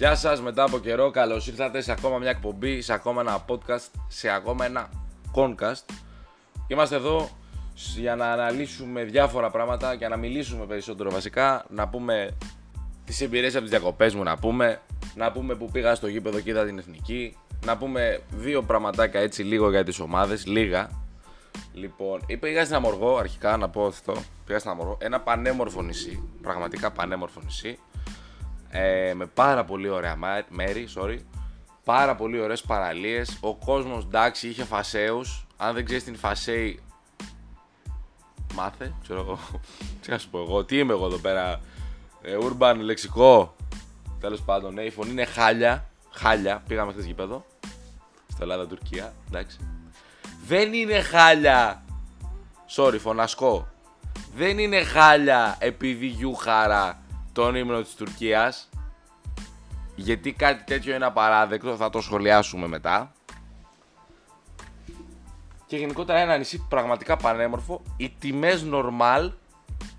Γεια σας, μετά από καιρό καλώς ήρθατε σε ακόμα μια εκπομπή, σε ακόμα ένα podcast, σε ακόμα ένα concast. Είμαστε εδώ για να αναλύσουμε διάφορα πράγματα και να μιλήσουμε περισσότερο βασικά, να πούμε τις εμπειρίες από τις διακοπές μου να πούμε, να πούμε που πήγα στο γήπεδο και είδα την εθνική, να πούμε δύο πραγματάκια έτσι λίγο για τις ομάδες, λίγα. Λοιπόν, πήγα στην Αμοργό, αρχικά να πω αυτό, πήγα στην Αμοργό, ένα πανέμορφο νησί, πραγματικά πανέμορφο νησί, ε, με πάρα πολύ ωραία μέρη, sorry, πάρα πολύ ωραίες παραλίες, ο κόσμος εντάξει είχε φασέους, αν δεν ξέρεις την φασέη μάθε, ξέρω εγώ, τι να σου πω εγώ, τι είμαι εγώ εδώ πέρα, ε, urban λεξικό, τέλος πάντων, ναι, η φωνή είναι χάλια, χάλια, πήγαμε χθες γήπεδο, στο Ελλάδα Τουρκία, εντάξει, δεν είναι χάλια, sorry, φωνασκό, δεν είναι χάλια επειδή γιουχάρα τον ύμνο της Τουρκίας γιατί κάτι τέτοιο είναι απαράδεκτο, θα το σχολιάσουμε μετά. Και γενικότερα ένα νησί πραγματικά πανέμορφο. Οι τιμές normal,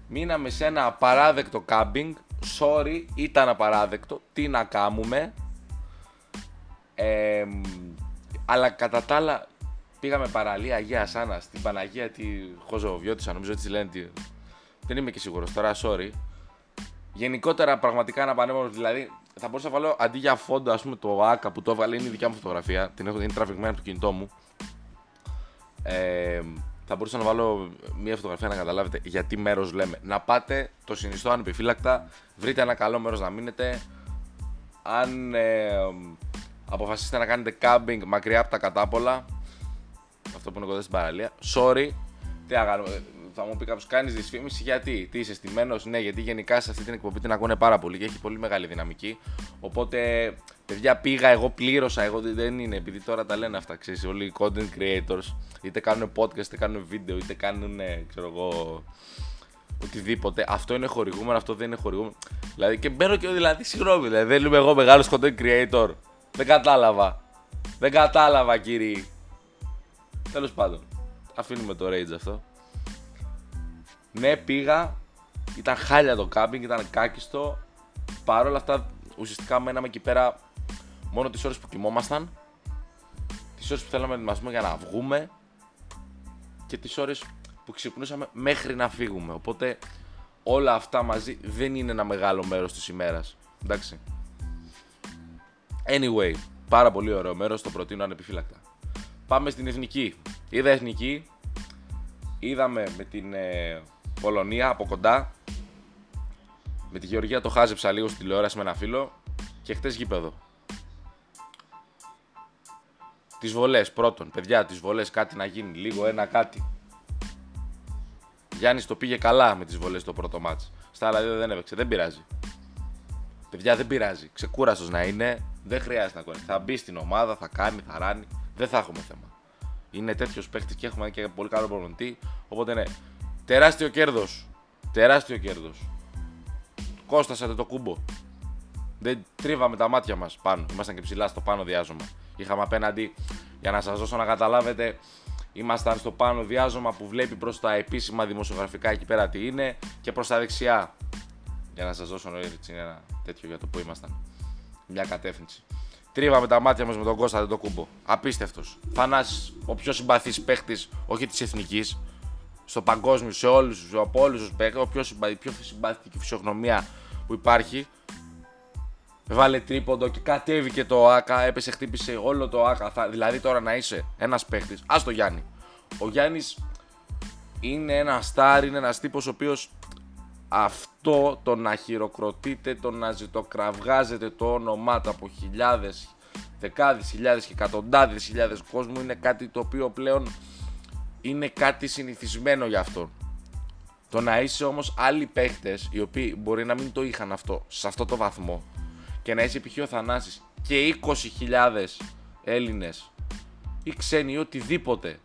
μείναμε σε ένα απαράδεκτο κάμπινγκ. Sorry, ήταν απαράδεκτο. Τι να κάνουμε. αλλά κατά τα άλλα πήγαμε παραλία Αγία Σάνα στην Παναγία τη Χοζοβιώτησα, νομίζω έτσι λένε. Δεν είμαι και σίγουρος τώρα, sorry. Γενικότερα πραγματικά ένα πανέμορφος. Δηλαδή θα μπορούσα να βάλω αντί για φόντο, ας πούμε το ΑΚΑ που το έβαλε είναι η δικιά μου φωτογραφία. Την έχω, είναι τραβηγμένη από το κινητό μου. Ε, θα μπορούσα να βάλω μια φωτογραφία να καταλάβετε για τι μέρος λέμε. Να πάτε, το συνιστώ ανεπιφύλακτα. Βρείτε ένα καλό μέρος να μείνετε. Αν ε, αποφασίσετε να κάνετε κάμπινγκ μακριά από τα κατάπολα, αυτό που είναι κοντά στην παραλία, sorry, τι να θα μου πει κάποιος: Κάνεις δυσφήμιση γιατί, τι είσαι στημένος; Ναι, γιατί γενικά σε αυτή την εκπομπή την ακούνε πάρα πολύ και έχει πολύ μεγάλη δυναμική. Οπότε, παιδιά, πήγα, εγώ πλήρωσα. Εγώ δεν είναι, επειδή τώρα τα λένε αυτά, ξέρεις, όλοι οι content creators, είτε κάνουν podcast, είτε κάνουν βίντεο, είτε κάνουν, ξέρω εγώ, οτιδήποτε. Αυτό είναι χορηγούμενο, αυτό δεν είναι χορηγούμενο. Δηλαδή, και μπαίνω και δηλαδή, συγγνώμη, δηλαδή, δεν είμαι εγώ μεγάλος content creator. Δεν κατάλαβα. Δεν κατάλαβα, κύριε. Τέλος πάντων. Αφήνουμε το rage αυτό. Ναι, πήγα. Ήταν χάλια το κάμπινγκ, ήταν κάκιστο. Παρ' όλα αυτά, ουσιαστικά μέναμε εκεί πέρα μόνο τις ώρες που κοιμόμασταν. Τις ώρες που θέλαμε να ετοιμαστούμε για να βγούμε. Και τις ώρες που ξυπνούσαμε μέχρι να φύγουμε. Οπότε όλα αυτά μαζί δεν είναι ένα μεγάλο μέρος της ημέρας. Εντάξει. Anyway, πάρα πολύ ωραίο μέρος, το προτείνω ανεπιφύλακτα. Πάμε στην εθνική. Είδα εθνική. Είδαμε με την ε, Πολωνία από κοντά. Με τη Γεωργία το χάζεψα λίγο στην τηλεόραση με ένα φίλο και χτες γήπεδο. Τις βολές πρώτον, παιδιά, τις βολές κάτι να γίνει, λίγο ένα κάτι. Γιάννης το πήγε καλά με τις βολές το πρώτο μάτς. Στα άλλα δύο δεν έπαιξε, δεν πειράζει. Παιδιά δεν πειράζει. Ξεκούραστος να είναι, δεν χρειάζεται να κάνει. Θα μπει στην ομάδα, θα κάνει, θα ράνει. Δεν θα έχουμε θέμα. Είναι τέτοιος παίχτη και έχουμε και πολύ καλό προπονητή. Οπότε ναι, Τεράστιο κέρδος. Τεράστιο κέρδος. Κόστασατε το κούμπο. Δεν τρίβαμε τα μάτια μας πάνω. Ήμασταν και ψηλά στο πάνω διάζωμα. Είχαμε απέναντι, για να σας δώσω να καταλάβετε, ήμασταν στο πάνω διάζωμα που βλέπει προς τα επίσημα δημοσιογραφικά εκεί πέρα τι είναι και προς τα δεξιά. Για να σας δώσω έτσι ένα τέτοιο για το που ήμασταν. Μια κατεύθυνση. Τρίβαμε τα μάτια μας με τον Κώστα το κούμπο. Απίστευτος. Θανάσης, ο πιο συμπαθής παίχτης, όχι της εθνικής, στο παγκόσμιο, σε όλους από όλους τους παίκτες, πιο, συμπα... πιο συμπαθητική φυσιογνωμία που υπάρχει. Βάλε τρίποντο και κατέβηκε το ΑΚΑ, έπεσε, χτύπησε όλο το ΑΚΑ. Δηλαδή τώρα να είσαι ένας παίχτη, ας το Γιάννη. Ο Γιάννης είναι ένα στάρ, είναι ένας τύπος ο οποίος αυτό το να χειροκροτείτε, το να ζητοκραυγάζετε το όνομά του από χιλιάδες, δεκάδες χιλιάδες και εκατοντάδες χιλιάδες κόσμου είναι κάτι το οποίο πλέον είναι κάτι συνηθισμένο για αυτό. Το να είσαι όμως άλλοι παίχτες οι οποίοι μπορεί να μην το είχαν αυτό σε αυτό το βαθμό και να είσαι π.χ. ο Θανάσης και 20.000 Έλληνες ή ξένοι ή οτιδήποτε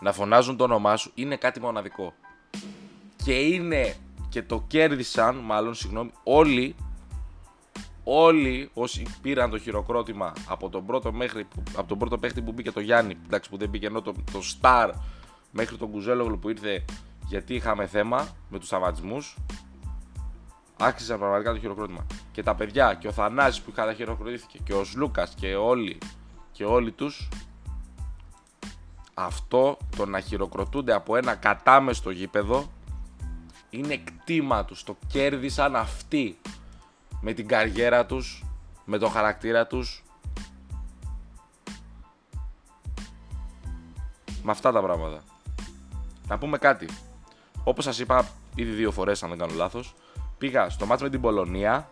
να φωνάζουν το όνομά σου είναι κάτι μοναδικό. Και είναι και το κέρδισαν, μάλλον συγγνώμη, όλοι όλοι όσοι πήραν το χειροκρότημα από τον πρώτο, μέχρι, από τον πρώτο παίχτη που μπήκε το Γιάννη, εντάξει, που δεν μπήκε ενώ το, το Star μέχρι τον Κουζέλογλου που ήρθε γιατί είχαμε θέμα με τους σταματισμούς άξιζαν πραγματικά το χειροκρότημα. Και τα παιδιά και ο Θανάσης που καταχειροκροτήθηκε και ο Σλούκας και όλοι και όλοι τους αυτό το να χειροκροτούνται από ένα κατάμεστο γήπεδο είναι κτήμα τους. Το κέρδισαν αυτοί με την καριέρα τους, με το χαρακτήρα τους. Με αυτά τα πράγματα. Να πούμε κάτι. Όπως σας είπα ήδη δύο φορές αν δεν κάνω λάθος, πήγα στο μάτς με την Πολωνία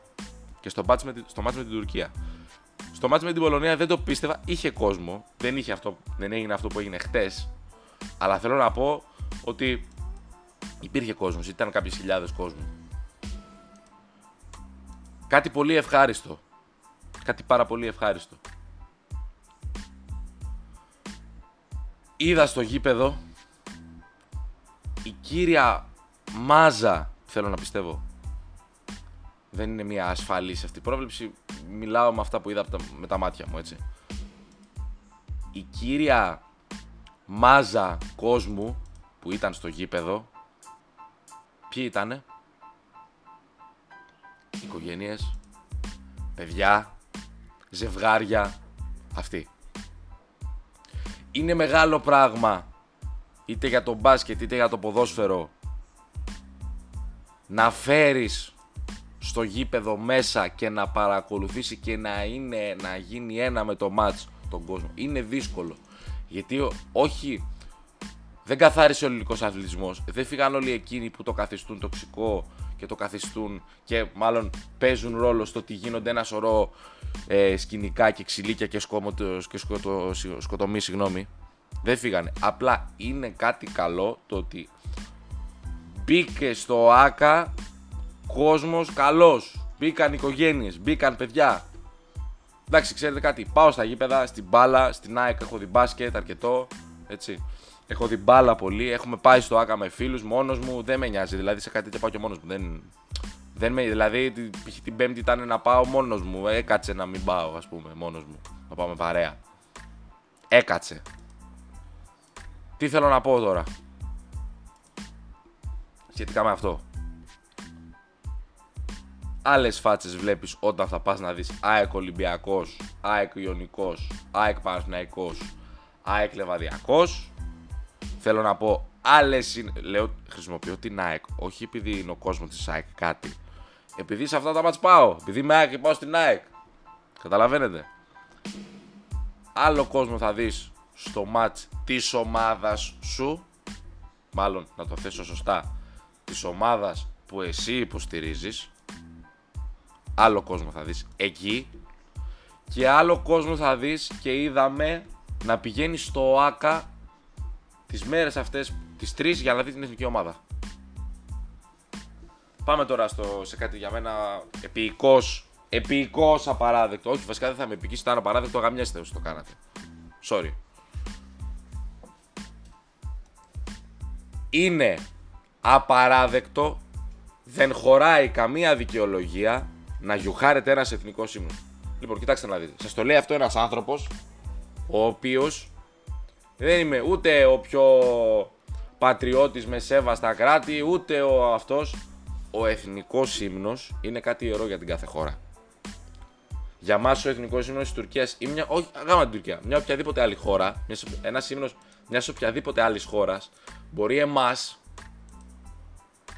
και στο μάτς με, στο μάτς με την Τουρκία. Στο μάτς με την Πολωνία δεν το πίστευα, είχε κόσμο, δεν, είχε αυτό, δεν έγινε αυτό που έγινε χτες, αλλά θέλω να πω ότι υπήρχε κόσμος, ήταν κάποιες χιλιάδες κόσμου. Κάτι πολύ ευχάριστο. Κάτι πάρα πολύ ευχάριστο. Είδα στο γήπεδο η κύρια μάζα, θέλω να πιστεύω, δεν είναι μια ασφαλής αυτή η πρόβλεψη. Μιλάω με αυτά που είδα με τα μάτια μου, έτσι. Η κύρια μάζα κόσμου που ήταν στο γήπεδο, ποιοι ήτανε, οικογένειες, παιδιά, ζευγάρια, αυτοί. Είναι μεγάλο πράγμα, είτε για το μπάσκετ είτε για το ποδόσφαιρο, να φέρεις στο γήπεδο μέσα και να παρακολουθήσει και να, είναι, να γίνει ένα με το μάτς τον κόσμο. Είναι δύσκολο. Γιατί όχι, δεν καθάρισε ο ελληνικός αθλητισμός. Δεν φύγαν όλοι εκείνοι που το καθιστούν τοξικό και το καθιστούν και μάλλον παίζουν ρόλο στο ότι γίνονται ένα σωρό ε, σκηνικά και ξυλίκια και, σκόμωτος, και σκοτω, σκοτωμή, συγγνώμη. Δεν φύγανε. Απλά είναι κάτι καλό το ότι μπήκε στο ΆΚΑ κόσμος καλός. Μπήκαν οικογένειες, μπήκαν παιδιά. Εντάξει, ξέρετε κάτι, πάω στα γήπεδα, στην μπάλα, στην ΑΕΚ έχω δει μπάσκετ αρκετό, έτσι. Έχω δει μπάλα πολύ, έχουμε πάει στο ΆΚΑ με φίλους, μόνος μου, δεν με νοιάζει, δηλαδή σε κάτι τέτοιο πάω και μόνος μου, δεν... Δεν με, δηλαδή την πέμπτη ήταν να πάω μόνος μου, έκατσε να μην πάω ας πούμε μόνος μου, να πάω με παρέα. Έκατσε. Τι θέλω να πω τώρα; Σχετικά με αυτό άλλες φάτσες βλέπεις όταν θα πας να δεις ΑΕΚ Ολυμπιακός, ΑΕΚ Ιωνικός, ΑΕΚ Παναθηναϊκός, ΑΕΚ Λεβαδιακός. Θέλω να πω άλλες λέω χρησιμοποιώ την ΑΕΚ, όχι επειδή είναι ο κόσμος της ΑΕΚ κάτι. Επειδή σε αυτά τα μάτς πάω, επειδή είμαι ΑΕΚ και πάω στην ΑΕΚ. Καταλαβαίνετε. Άλλο κόσμο θα δεις στο μάτς της ομάδας σου, μάλλον να το θέσω σωστά, της ομάδας που εσύ υποστηρίζεις, άλλο κόσμο θα δεις εκεί και άλλο κόσμο θα δεις και είδαμε να πηγαίνει στο ΆΚΑ τις μέρες αυτές, τις τρεις για να δει την εθνική ομάδα. Πάμε τώρα στο, σε κάτι για μένα επίοικος, επίοικος απαράδεκτο. Όχι, βασικά δεν θα με επικίσει, ήταν απαράδεκτο, γαμιέστε όσοι το κάνατε. Sorry. Είναι απαράδεκτο, δεν χωράει καμία δικαιολογία να γιουχάρετε ένας εθνικός ύμνος. Λοιπόν, κοιτάξτε να δείτε. Σας το λέει αυτό ένας άνθρωπος, ο οποίος δεν είμαι ούτε ο πιο πατριώτης με σέβαστα κράτη, ούτε ο αυτός. Ο εθνικός ύμνος είναι κάτι ιερό για την κάθε χώρα. Για μας ο εθνικός ύμνος της Τουρκίας ή μια. Όχι, αγάμα την Τουρκία. Μια οποιαδήποτε άλλη χώρα, ένας ύμνος μιας οποιαδήποτε άλλης χώρας, μπορεί εμάς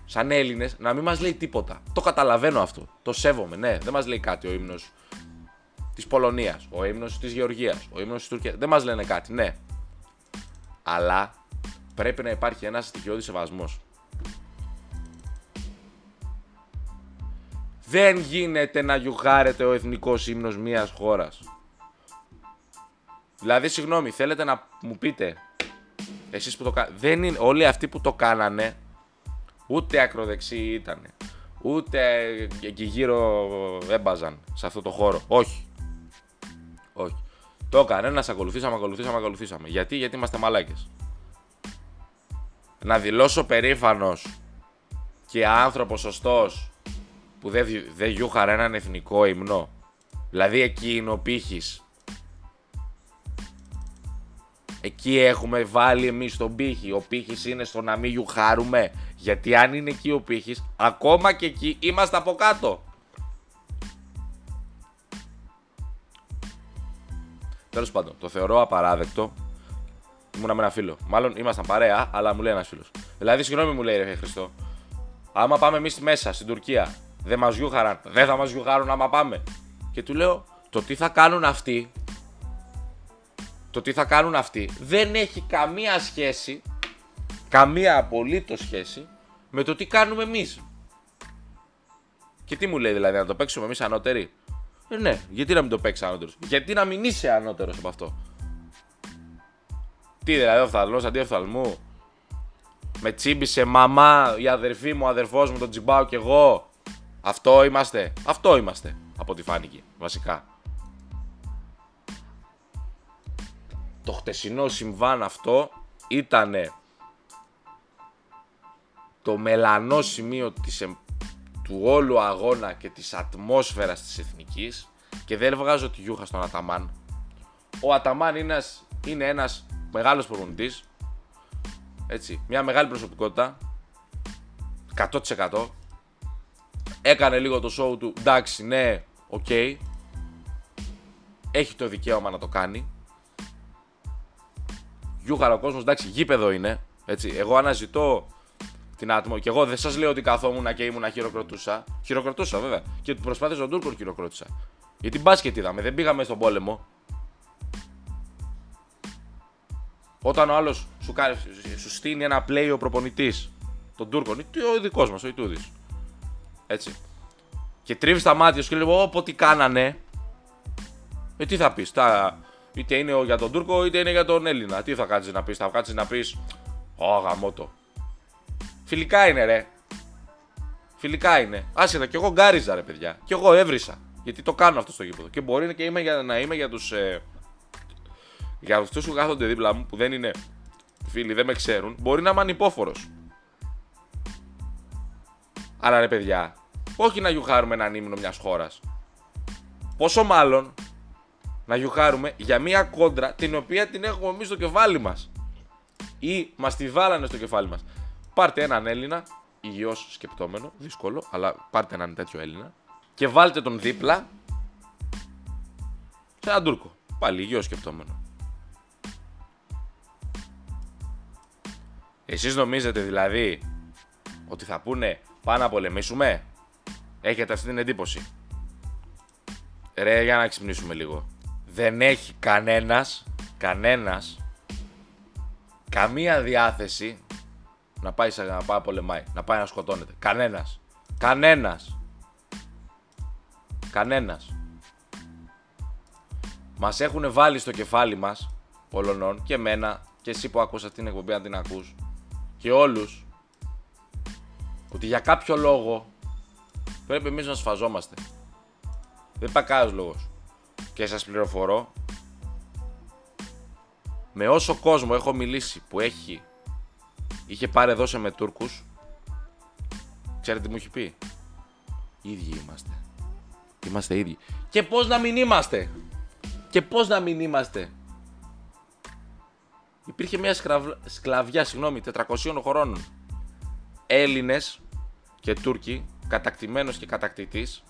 σαν Έλληνες, να μην μας λέει τίποτα. Το καταλαβαίνω αυτό. Το σέβομαι, ναι. Δεν μας λέει κάτι ο ύμνος της Πολωνίας, ο ύμνος της Γεωργίας, ο ύμνος της Τουρκίας. Δεν μας λένε κάτι, ναι. Αλλά πρέπει να υπάρχει ένας στοιχειώδης σεβασμός. Δεν γίνεται να γιουχάρετε ο εθνικός ύμνος μιας χώρας. Δηλαδή, συγγνώμη, θέλετε να μου πείτε, εσείς που το κάνετε, δεν είναι, όλοι αυτοί που το κάνανε, Ούτε ακροδεξί ήταν. Ούτε εκεί γύρω έμπαζαν σε αυτό το χώρο. Όχι. Όχι. Το έκανε ένας, ακολουθήσαμε, ακολουθήσαμε, ακολουθήσαμε. Γιατί, γιατί είμαστε μαλάκες. Να δηλώσω περήφανος και άνθρωπος σωστός που δεν, δεν γιούχαρε έναν εθνικό ύμνο. Δηλαδή εκεί είναι ο πύχης. Εκεί έχουμε βάλει εμείς τον πύχη. Ο πύχης είναι στο να μην γιουχάρουμε. Γιατί αν είναι εκεί ο πύχης, ακόμα και εκεί είμαστε από κάτω. Τέλος πάντων, το θεωρώ απαράδεκτο. Ήμουνα με ένα φίλο. Μάλλον ήμασταν παρέα, αλλά μου λέει ένας φίλος. Δηλαδή, συγγνώμη μου λέει ρε Χριστό. Άμα πάμε εμείς μέσα στην Τουρκία, δεν μας γιούχαραν. Δεν θα μας γιούχαρουν άμα πάμε. Και του λέω, το τι θα κάνουν αυτοί. Το τι θα κάνουν αυτοί δεν έχει καμία σχέση. Καμία απολύτως σχέση με το τι κάνουμε εμείς. Και τι μου λέει δηλαδή, να το παίξουμε εμείς ανώτεροι; Ε, ναι, γιατί να μην το παίξει ανώτερος; Γιατί να μην είσαι ανώτερος από αυτό; Τι δηλαδή, οφθαλμός αντί οφθαλμού; Με τσίμπησε μαμά, η αδερφή μου, ο αδερφός μου, τον τσιμπάω κι εγώ. Αυτό είμαστε. Αυτό είμαστε. Από ό,τι φάνηκε, βασικά. Το χτεσινό συμβάν αυτό ήτανε το μελανό σημείο της, του όλου αγώνα και της ατμόσφαιρας της εθνικής και δεν βγάζω τη γιούχα στον Αταμάν. Ο Αταμάν είναι ένας, είναι ένας μεγάλος προπονητής, έτσι, μια μεγάλη προσωπικότητα, 100%. Έκανε λίγο το show του, εντάξει, ναι, OK. Okay. Έχει το δικαίωμα να το κάνει. Γιουχάρει ο κόσμος, εντάξει, γήπεδο είναι, έτσι. Εγώ αναζητώ την άτμο. Και εγώ δεν σας λέω ότι καθόμουν και ήμουν χειροκροτούσα. Χειροκροτούσα βέβαια. Και προσπάθησα τον Τούρκο χειροκρότησα. Γιατί μπάσκετ είδαμε, δεν πήγαμε στον πόλεμο. Όταν ο άλλος σου, σου στείνει ένα play ο προπονητής, τον Τούρκο, ή ο δικός μας, ο Ιτούδης. Έτσι. Και τρίβεις τα μάτια σου και λέει: Όπω τι κάνανε. Ε, τι θα πεις, τα... είτε είναι για τον Τούρκο είτε είναι για τον Έλληνα. Τι θα κάτσεις να πεις, θα κάτσεις να πεις: Ω γαμότο. Φιλικά είναι, ρε. Φιλικά είναι. Άσχετα, κι εγώ γκάριζα, ρε παιδιά. Κι εγώ έβρισα. Γιατί το κάνω αυτό στο γήπεδο. Και μπορεί και είμαι για, να είμαι για τους. Ε, για αυτούς που κάθονται δίπλα μου, που δεν είναι φίλοι, δεν με ξέρουν, μπορεί να είμαι ανυπόφορος. Άρα ρε παιδιά, όχι να γιουχάρουμε έναν ύμνο μιας χώρας. Πόσο μάλλον να γιουχάρουμε για μια κόντρα την οποία την έχουμε εμείς στο κεφάλι μας. Ή μας τη βάλανε στο κεφάλι μας. Πάρτε έναν Έλληνα, υγιώς σκεπτόμενο, δύσκολο, αλλά πάρτε έναν τέτοιο Έλληνα και βάλτε τον δίπλα σε έναν Τούρκο. Πάλι υγιώς σκεπτόμενο. Εσείς νομίζετε δηλαδή ότι θα πούνε πάμε να πολεμήσουμε. Έχετε αυτή την εντύπωση; Ρε για να ξυπνήσουμε λίγο. Δεν έχει κανένας, κανένας, καμία διάθεση να πάει σε, να πάει να πολεμάει, να πάει να σκοτώνεται. Κανένας. Κανένας. Κανένας. Μας έχουν βάλει στο κεφάλι μας, Πολωνών και εμένα και εσύ που άκουσα την εκπομπή αν την ακούς και όλους ότι για κάποιο λόγο πρέπει εμείς να σφαζόμαστε. Δεν υπάρχει κανένας λόγος. Και σας πληροφορώ με όσο κόσμο έχω μιλήσει που έχει είχε πάρει εδώ σε με Τούρκους. Ξέρετε τι μου έχει πει; Ίδιοι είμαστε. Είμαστε ίδιοι. Και πως να μην είμαστε; Και πως να μην είμαστε; Υπήρχε μια σκλαβιά συγγνώμη 400 χρόνων Έλληνες και Τούρκοι κατακτημένος και κατακτητής.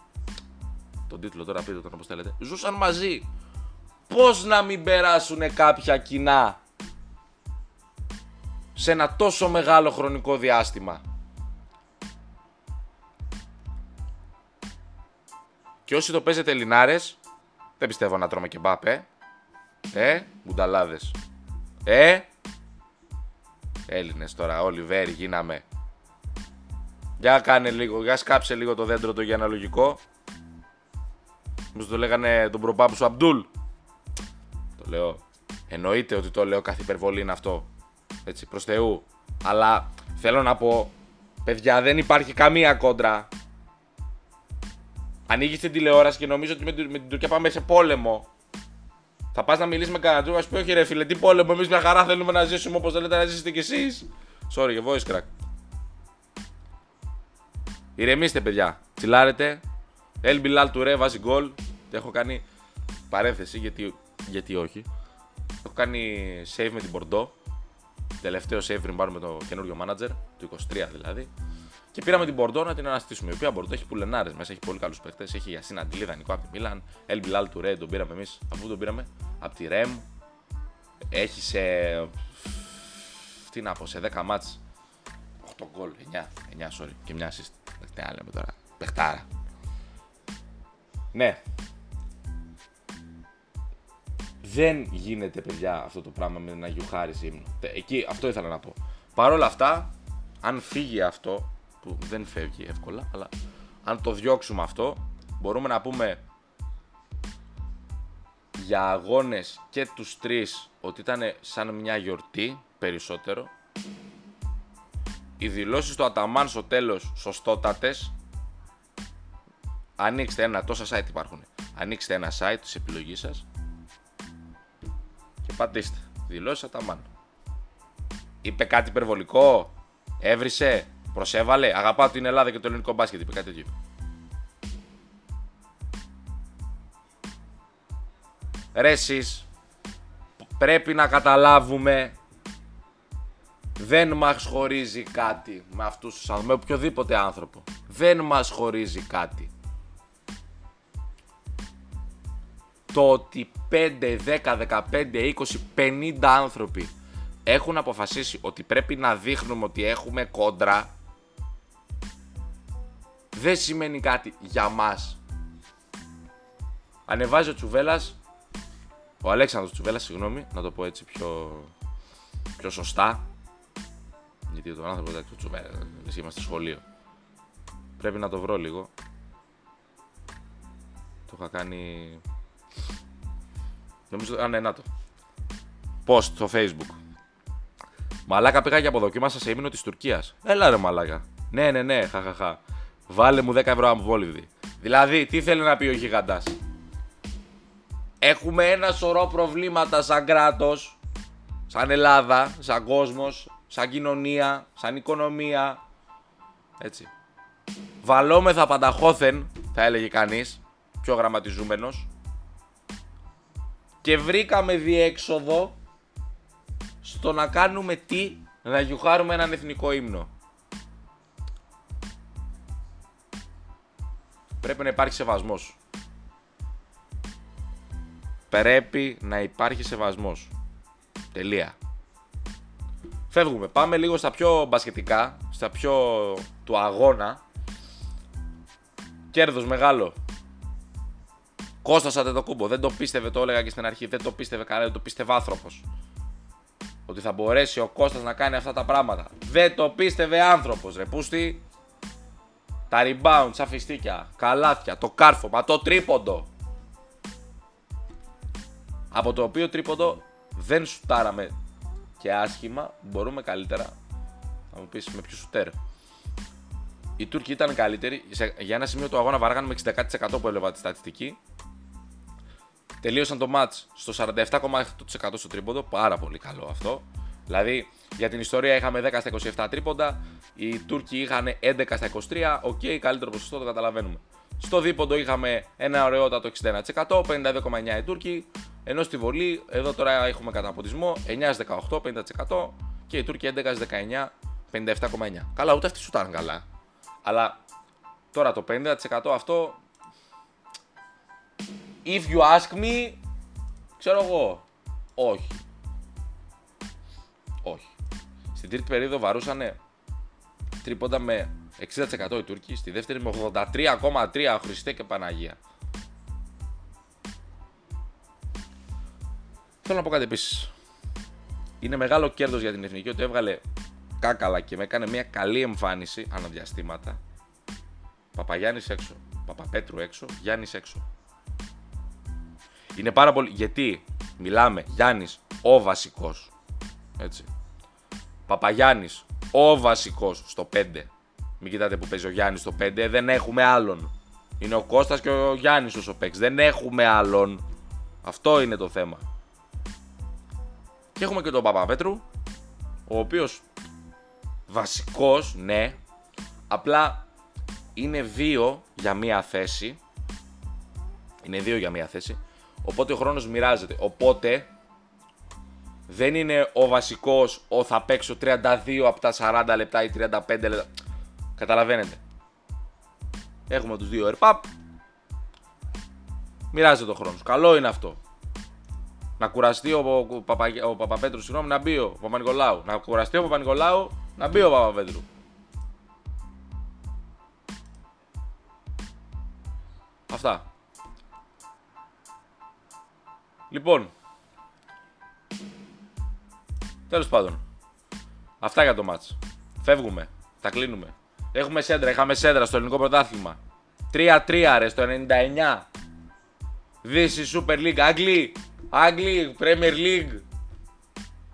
Τον τίτλο τώρα πείτε τον όπως θέλετε. Ζούσαν μαζί. Πως να μην περάσουν κάποια κοινά σε ένα τόσο μεγάλο χρονικό διάστημα. Και όσοι το παίζετε Ελληνάρες, δεν πιστεύω να τρώμε και μπάπε. Ε, μπουνταλάδες. Ε, Έλληνες τώρα, όλοι βέροι γίναμε. Για κάνε λίγο, για σκάψε λίγο το δέντρο το για αναλογικό. Μου το λέγανε τον προπάπου σου Αμπτούλ. Το λέω. Εννοείται ότι το λέω κάθε υπερβολή είναι αυτό έτσι, προς Θεού. Αλλά θέλω να πω, παιδιά, δεν υπάρχει καμία κόντρα. Ανοίγεις την τηλεόραση και νομίζω ότι με, την, με την Τουρκία πάμε σε πόλεμο. Θα πας να μιλήσεις με κανένα τρόπο, α πει: Όχι, ρε φίλε, τι πόλεμο. Εμείς μια χαρά θέλουμε να ζήσουμε όπως θέλετε να ζήσετε κι εσείς. Sorry, voice crack. Ηρεμήστε, παιδιά. Τσιλάρετε. Ελμπιλάλ του ρε βάζει γκολ. Έχω κάνει παρένθεση γιατί, γιατί όχι. Έχω κάνει save με την Bordeaux. Τελευταίο save πριν πάρουμε το καινούριο manager, του 23 δηλαδή. Και πήραμε την Bordeaux να την αναστήσουμε. Η οποία Bordeaux έχει πουλενάρες μέσα, έχει πολύ καλούς παίχτε. Έχει Γιασίν Αντιλή, δανεικό από τη Μίλαν. El Bilal του Red, τον πήραμε εμείς. Από πού τον πήραμε, από τη Ρεμ. Έχει σε. Τι να πω, σε 10 μάτς 8 γκολ, 9, 9 sorry, και μια assist. Τι να λέμε τώρα, παιχτάρα. Ναι. Δεν γίνεται, παιδιά, αυτό το πράγμα με να γιουχάρει ύμνο. Εκεί, αυτό ήθελα να πω. Παρ' όλα αυτά, αν φύγει αυτό, που δεν φεύγει εύκολα, αλλά αν το διώξουμε αυτό, μπορούμε να πούμε για αγώνες και τους τρεις ότι ήταν σαν μια γιορτή περισσότερο. Οι δηλώσεις του Αταμάν στο τέλος σωστότατες. Ανοίξτε ένα, τόσα site υπάρχουν. Ανοίξτε ένα site της επιλογής σας και πατήστε. Δηλώσεις Αταμάν. Είπε κάτι υπερβολικό, έβρισε, προσέβαλε, αγαπάω την Ελλάδα και το ελληνικό μπάσκετ, είπε κάτι τέτοιο. Ρε εσείς, πρέπει να καταλάβουμε δεν μας χωρίζει κάτι με αυτούς τους άνθρωπους, με οποιοδήποτε άνθρωπο. Δεν μας χωρίζει κάτι. Το ότι 5, 10, 15, 20, 50 άνθρωποι έχουν αποφασίσει ότι πρέπει να δείχνουμε ότι έχουμε κόντρα δεν σημαίνει κάτι για μας. Ανεβάζει ο Τσουβέλας ο Αλέξανδρος Τσουβέλας, συγγνώμη, να το πω έτσι πιο, πιο σωστά. Γιατί τον άνθρωπο δεν Τσουβέλας, εμείς είμαστε σχολείο. Πρέπει να το βρω λίγο. Το είχα κάνει. Νομίζω. Α, ναι, να το. Post στο facebook. Μαλάκα πήγα και αποδοκίμασα σε ύμνο της Τουρκίας. Έλα ρε μαλάκα. Ναι, ναι, ναι, χαχαχά. Βάλε μου 10 ευρώ αμβόλυδη. Δηλαδή, τι θέλει να πει ο γιγαντάς; Έχουμε ένα σωρό προβλήματα σαν κράτος, σαν Ελλάδα, σαν κόσμος, σαν κοινωνία, σαν οικονομία. Έτσι. Βαλόμεθα πανταχώθεν, θα έλεγε κανείς, πιο γραμματιζούμενος. Και βρήκαμε διέξοδο στο να κάνουμε τι, να γιουχάρουμε έναν εθνικό ύμνο. Πρέπει να υπάρχει σεβασμός πρέπει να υπάρχει σεβασμός. Τελεία. Φεύγουμε. Πάμε λίγο στα πιο μπασκετικά, στα πιο του αγώνα. Κέρδος μεγάλο. Κώστασα το κούμπο. Δεν το πίστευε, το έλεγα και στην αρχή. Δεν το πίστευε κανένα, δεν το πίστευε άνθρωπος. Ότι θα μπορέσει ο Κώστας να κάνει αυτά τα πράγματα. Δεν το πίστευε άνθρωπος, ρε πούστη. Τα rebound, σαν φιστίκια, καλάθια, το κάρφωμα, το τρίποντο από το οποίο τρίποντο δεν σουτάραμε και άσχημα, μπορούμε καλύτερα. Θα μου πεις με ποιο σουτέρ. Οι Τούρκοι ήταν καλύτεροι. για ένα σημείο του αγώνα βαράγανε με 60% που έλεγα τη στατιστική. Τελείωσαν το match στο 47,8% στο τρίποντο. Πάρα πολύ καλό αυτό. Δηλαδή για την ιστορία είχαμε 10 στα 27 τρίποντα. Οι Τούρκοι είχαν 11 στα 23. OK, okay, καλύτερο ποσοστό το καταλαβαίνουμε. Στο δίποντο είχαμε ένα ωραιότατο 61%, 52,9 οι Τούρκοι. Ενώ στη βολή, εδώ τώρα έχουμε καταποντισμό 9-18, 50% και οι Τούρκοι 11-19, 57,9. Καλά, ούτε αυτοί σου ήταν καλά. Αλλά τώρα το 50% αυτό. If you ask me, ξέρω εγώ. Όχι. Όχι. Στην τρίτη περίοδο βαρούσαν τρίποντα με 60% οι Τούρκοι, στη δεύτερη με 83,3 Χριστέ και Παναγία. Θέλω να πω κάτι επίσης. Είναι μεγάλο κέρδος για την εθνική ότι έβγαλε κάκαλα και με έκανε μια καλή εμφάνιση αναδιαστήματα. Παπαγιάννης έξω. Παπαπέτρου έξω. Γιάννης έξω. Είναι πάρα πολύ. Γιατί μιλάμε Γιάννης ο βασικός. Έτσι. Παπαγιάννης ο βασικός στο 5. Μην κοιτάτε που παίζει ο Γιάννης στο 5. Δεν έχουμε άλλον. Είναι ο Κώστας και ο Γιάννης όσο παίξει. Δεν έχουμε άλλον. Αυτό είναι το θέμα. Και έχουμε και τον Παπαπέτρου, ο οποίος βασικός, ναι, απλά είναι δύο για μία θέση. Είναι δύο για μία θέση. Οπότε ο χρόνος μοιράζεται. Οπότε Δεν είναι ο βασικός, ο θα παίξω 32 από τα 40 λεπτά ή 35 λεπτά. Καταλαβαίνετε. Έχουμε τους δύο ερπαπ. Μοιράζεται το χρόνος. Καλό είναι αυτό. Να κουραστεί ο, ο, Παπα, ο Παπαπέτρου, συγγνώμη, να μπει ο Παπα-Νικολάου. Να κουραστεί ο Παπα-Νικολάου, να μπει ο Παπαπέτρου. Αυτά. Λοιπόν. Τέλος πάντων. Αυτά για το μάτς. Φεύγουμε. Τα κλείνουμε. Έχουμε σέντρα. Είχαμε σέντρα στο ελληνικό πρωτάθλημα. 3-3 ρε στο 99. This is Super League. Άγγλοι. Άγγλοι. Premier League.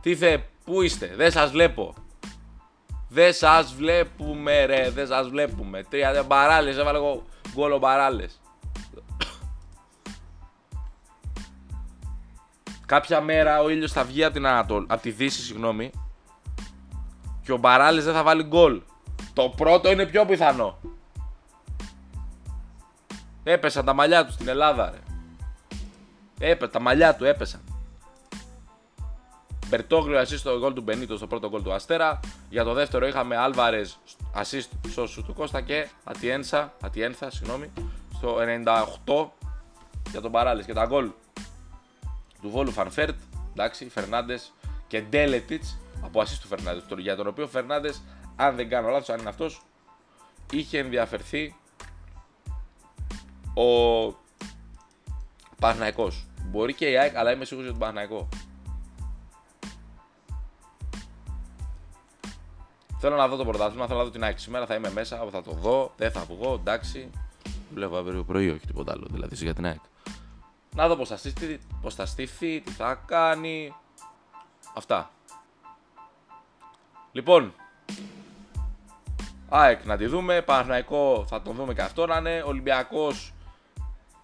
Τι θε. Πού είστε; Δεν σας βλέπω. Δεν σας βλέπουμε ρε. Δεν σας βλέπουμε. Τρία μπαράλες. Έβαλα εγώ γκολο μπαράλες. Κάποια μέρα ο ήλιος θα βγει από, την Ανατολ... από τη Δύση, συγγνώμη, και ο Μπαράλης δεν θα βάλει γκολ. Το πρώτο είναι πιο πιθανό. Έπεσαν τα μαλλιά τους στην Ελλάδα, ρε. Έπε, τα μαλλιά του έπεσαν. Μπερτόγλιο assist στο γκολ του Μπενίτο στο πρώτο γκολ του Αστέρα. Για το δεύτερο είχαμε Άλβαρες assist στο σου του Κώστα και Ατιένσα, Ατιένθα, συγγνώμη, στο 98 για τον Παράλης. Και τα γκολ του Βόλου Φανφέρτ, εντάξει, Φερνάντες και Ντέλετιτς από assist του Φερνάντες. Για τον οποίο Φερνάντες, αν δεν κάνω λάθος, αν είναι αυτός, είχε ενδιαφερθεί ο Παναθηναϊκός. Μπορεί και η ΑΕΚ, αλλά είμαι σίγουρος για τον Παναθηναϊκό. Θέλω να δω το πρωτάθλημα, θέλω να δω την ΑΕΚ σήμερα. Θα είμαι μέσα, θα το δω, δεν θα βγω, εντάξει. Βλέπω αύριο πρωί, όχι τίποτα άλλο. Δηλαδή για την ΑΕΚ. Να δω πώς θα στηθεί, πώς θα στηθεί, τι θα κάνει. Αυτά. Λοιπόν, ΑΕΚ να τη δούμε. Παναθηναϊκό θα τον δούμε και αυτό να είναι. Ολυμπιακός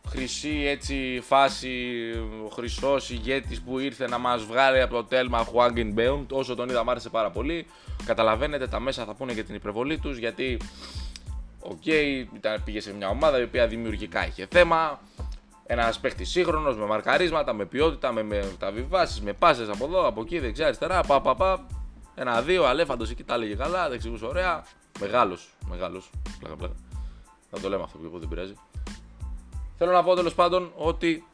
χρυσή έτσι φάση, ο χρυσός ηγέτης που ήρθε να μας βγάλει από το τέλμα Χουάγκεν Μπέουν. Όσο τον είδα, μου άρεσε πάρα πολύ. Καταλαβαίνετε, τα μέσα θα πούνε για την υπερβολή τους γιατί, OK, okay, πήγε σε μια ομάδα η οποία δημιουργικά είχε θέμα. Ένας παίχτης σύγχρονος με μαρκαρίσματα, με ποιότητα, με, μεταβιβάσεις, με πάσες από εδώ, από εκεί, δεξιά, αριστερά. Πα, πα, πα. Ένα-δύο, αλέφαντος εκεί τα έλεγε καλά, δεν εξηγούσε ωραία. Μεγάλος, μεγάλος. Πλάκα, πλάκα. Θα το λέμε αυτό που δεν πειράζει. Θέλω να πω τέλος πάντων ότι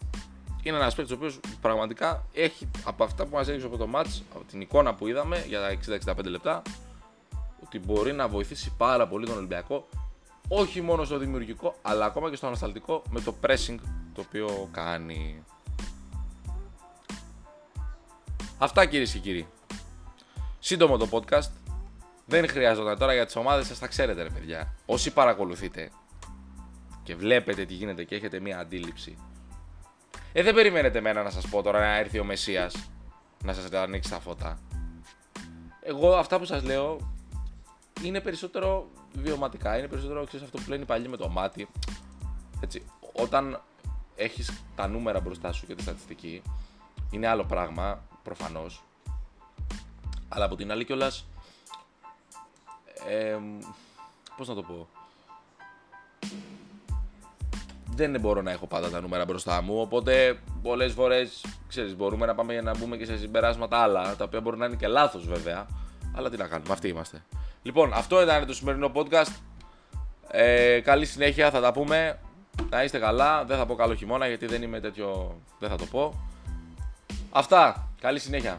είναι ένας παίκτης ο οποίος πραγματικά έχει από αυτά που μας έδειξε από το match, από την εικόνα που είδαμε για τα 60-65 λεπτά, ότι μπορεί να βοηθήσει πάρα πολύ τον Ολυμπιακό όχι μόνο στο δημιουργικό αλλά ακόμα και στο ανασταλτικό με το pressing το οποίο κάνει. Αυτά κυρίες και κύριοι. Σύντομο το podcast. Δεν χρειάζεται τώρα για τις ομάδες σας, τα ξέρετε, ρε παιδιά. Όσοι παρακολουθείτε και βλέπετε τι γίνεται και έχετε μία αντίληψη. Ε, δεν περιμένετε εμένα να σας πω τώρα να έρθει ο Μεσσίας να σας ανοίξει τα φώτα. Εγώ αυτά που σας λέω είναι περισσότερο βιωματικά, είναι περισσότερο ξέρεις, αυτό που λένε οι παλιοί με το μάτι. Έτσι, όταν έχεις τα νούμερα μπροστά σου και τη στατιστική, είναι άλλο πράγμα, προφανώς. Αλλά από την άλλη κιόλας, ε, πώς να το πω, δεν μπορώ να έχω πάντα τα νούμερα μπροστά μου. Οπότε πολλές φορές μπορούμε να πάμε για να μπούμε και σε συμπεράσματα άλλα, τα οποία μπορεί να είναι και λάθος βέβαια. Αλλά τι να κάνουμε, αυτοί είμαστε. Λοιπόν, αυτό ήταν το σημερινό podcast. Ε, καλή συνέχεια, θα τα πούμε. Να είστε καλά. Δεν θα πω καλό χειμώνα γιατί δεν είμαι τέτοιο. Δεν θα το πω. Αυτά. Καλή συνέχεια.